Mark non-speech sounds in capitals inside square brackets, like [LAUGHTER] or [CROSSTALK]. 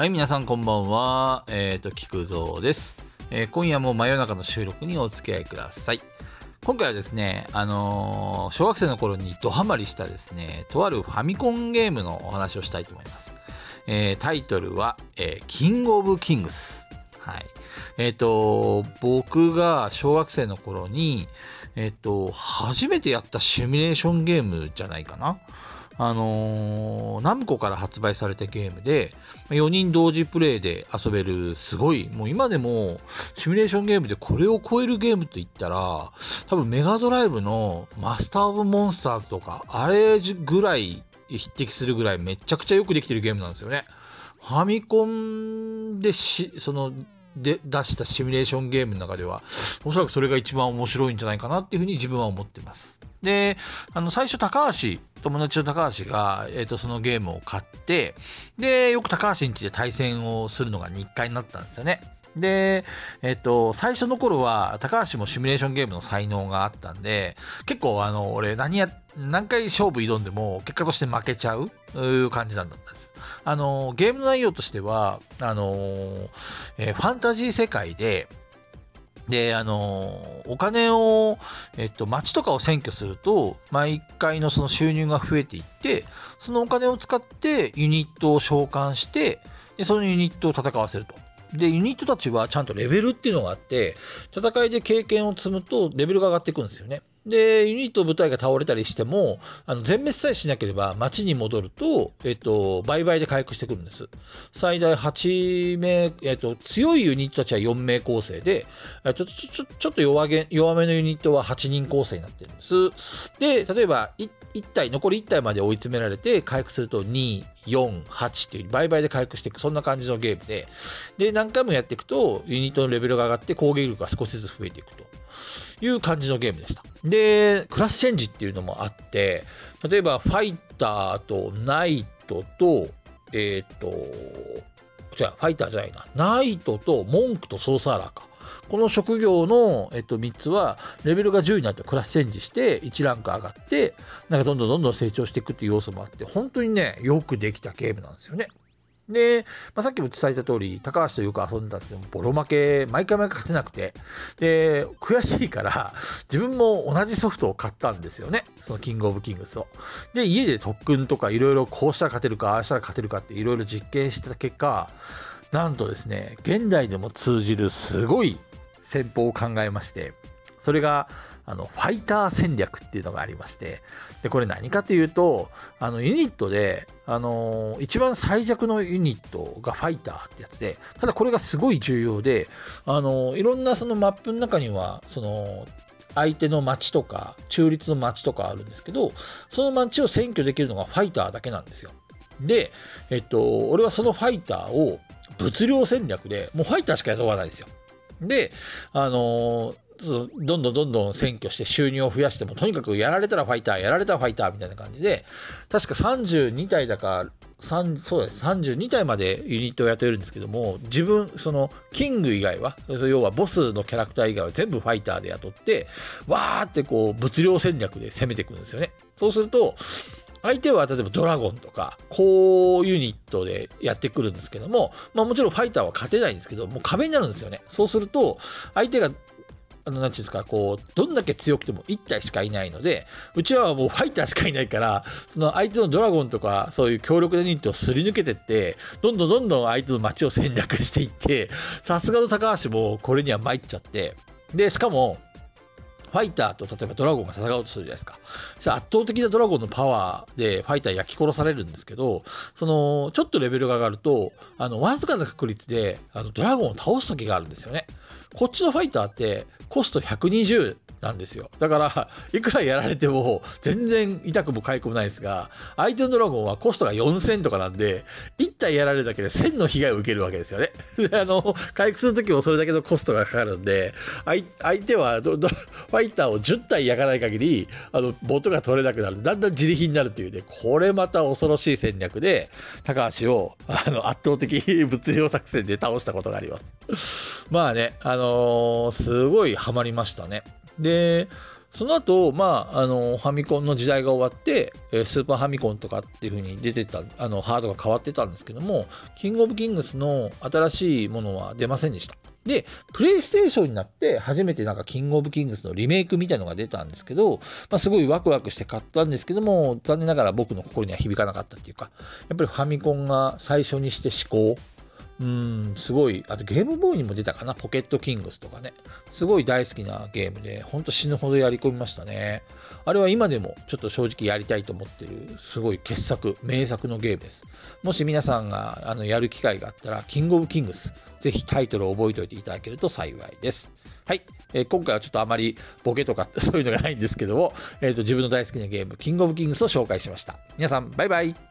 はい、皆さんこんばんは。えっ、と、菊蔵です、えー今夜も真夜中の収録にお付き合いください。今回はですね、あのー小学生の頃にドハマりしたですね、とあるファミコンゲームのお話をしたいと思います。えタイトルは、えキングオブキングス。はい。えっ、と、僕が小学生の頃に、えっ、と、初めてやったシミュレーションゲームじゃないかな。あのーナムコから発売されたゲームで、4人同時プレイで遊べる、すごい、もう今でも、シミュレーションゲームでこれを超えるゲームといったら、多分メガドライブのマスター・オブ・モンスターズとか、あれぐらい匹敵するぐらいめちゃくちゃよくできてるゲームなんですよね。ファミコンでし、その、で出したシミュレーションゲームの中では、おそらくそれが一番面白いんじゃないかなっていうふうに自分は思ってます。で、あの、最初高橋、友達の高橋が、えっ、と、そのゲームを買って、で、よく高橋ん家で対戦をするのが日課になったんですよね。で、えっ、と、最初の頃は、高橋もシミュレーションゲームの才能があったんで、結構、あの、俺、何や、何回勝負挑んでも、結果として負けちゃう、感じなんだったんです。あの、ゲーム内容としては、あの、えーファンタジー世界で、で、あの、お金を、えっと、町とかを占拠すると、毎回のその収入が増えていって、そのお金を使ってユニットを召喚して、で、そのユニットを戦わせると。で、ユニットたちはちゃんとレベルっていうのがあって、戦いで経験を積むとレベルが上がっていくんですよね。で、ユニット部隊が倒れたりしても、あの、全滅さえしなければ町に戻ると、えっと、倍々で回復してくるんです。最大8名、えっと、強いユニットたちは4名構成で、ちょっと、ちょ、ちょっと弱げ、弱めのユニットは8人構成になってるんです。で、例えば、い1体、残り1体まで追い詰められて、回復すると2、4、8っていう倍々で回復していく、そんな感じのゲームで、で、何回もやっていくと、ユニットのレベルが上がって攻撃力が少しずつ増えていくという感じのゲームでした。で、クラスチェンジっていうのもあって、例えば、ファイターとナイトと、えっ、と、じゃあ、ファイターじゃないな。ナイトとモンクとソーサーラーか。この職業の、えっと、3つは、レベルが10になってクラスチェンジして、1ランク上がって、なんかどんどんどんどん成長していくっていう要素もあって、本当にね、よくできたゲームなんですよね。で、まあ、さっきも伝えた通り、高橋とよく遊んでたんですけど、ボロ負け、毎回毎回勝てなくて、で、悔しいから、自分も同じソフトを買ったんですよね。そのキングオブキングスを。で、家で特訓とかいろいろこうしたら勝てるか、ああしたら勝てるかっていろいろ実験してた結果、なんとですね、現代でも通じるすごい戦法を考えまして、それが、あの、ファイター戦略っていうのがありまして、で、これ何かというと、あの、ユニットで、あの、一番最弱のユニットがファイターってやつで、ただこれがすごい重要で、あの、いろんなそのマップの中には、その、相手の町とか、中立の町とかあるんですけど、その町を占拠できるのがファイターだけなんですよ。で、えっと、俺はそのファイターを物量戦略で、もうファイターしか雇わないですよ。で、あのそのどんどんどんどん占拠して収入を増やしても、とにかくやられたらファイター、やられたらファイターみたいな感じで、確か32体だか、3そうです、32体までユニットを雇えるんですけども、自分、その、キング以外は、要はボスのキャラクター以外は全部ファイターで雇って、わーってこう、物量戦略で攻めていくんですよね。そうすると、相手は例えばドラゴンとか高ユニットでやってくるんですけども、まあもちろんファイターは勝てないんですけど、もう壁になるんですよね。そうすると、相手が、あの、なんていうんですか、こう、どんだけ強くても1体しかいないので、うちはもうファイターしかいないから、その相手のドラゴンとか、そういう強力なユニットをすり抜けてって、どんどんどんどん相手の街を戦略していって、さすがの高橋もこれには参っちゃって、で、しかも、ファイターと例えばドラゴンが戦おうとするじゃないですか。そ圧倒的なドラゴンのパワーでファイター焼き殺されるんですけど、その、ちょっとレベルが上がると、あの、わずかな確率で、あの、ドラゴンを倒す時があるんですよね。こっちのファイターってコスト120なんですよ。だから、[LAUGHS] いくらやられても全然痛くも痒くもないですが、相手のドラゴンはコストが4000とかなんで、1体やられるだけで1000の被害を受けるわけですよね。[LAUGHS] あの、回復するときもそれだけのコストがかかるんで、相手はファイターを10体焼かない限り、あの、ボトが取れなくなる。だんだん自力になるっていうね、これまた恐ろしい戦略で、高橋を、あの、圧倒的 [LAUGHS] 物量作戦で倒したことがあります。まあね、あのーすごいハマりましたね。で、その後、まあ、あのファミコンの時代が終わってえスーパーファミコンとかっていう風に出てたあのハードが変わってたんですけどもキングオブキングスの新しいものは出ませんでした。で、プレイステーションになって初めてなんかキングオブキングスのリメイクみたいのが出たんですけど、まあ、すごいワクワクして買ったんですけども、残念ながら僕の心には響かなかったっていうか、やっぱりファミコンが最初にして思考、うん、すごい、あとゲームボーイにも出たかな、ポケットキングスとかね。すごい大好きなゲームで、ほんと死ぬほどやり込みましたね。あれは今でもちょっと正直やりたいと思ってる、すごい傑作、名作のゲームです。もし皆さんがあのやる機会があったら、キングオブキングス、ぜひタイトルを覚えておいていただけると幸いです。はい。えー、今回はちょっとあまりボケとか [LAUGHS] そういうのがないんですけども、えーと、自分の大好きなゲーム、キングオブキングスを紹介しました。皆さん、バイバイ。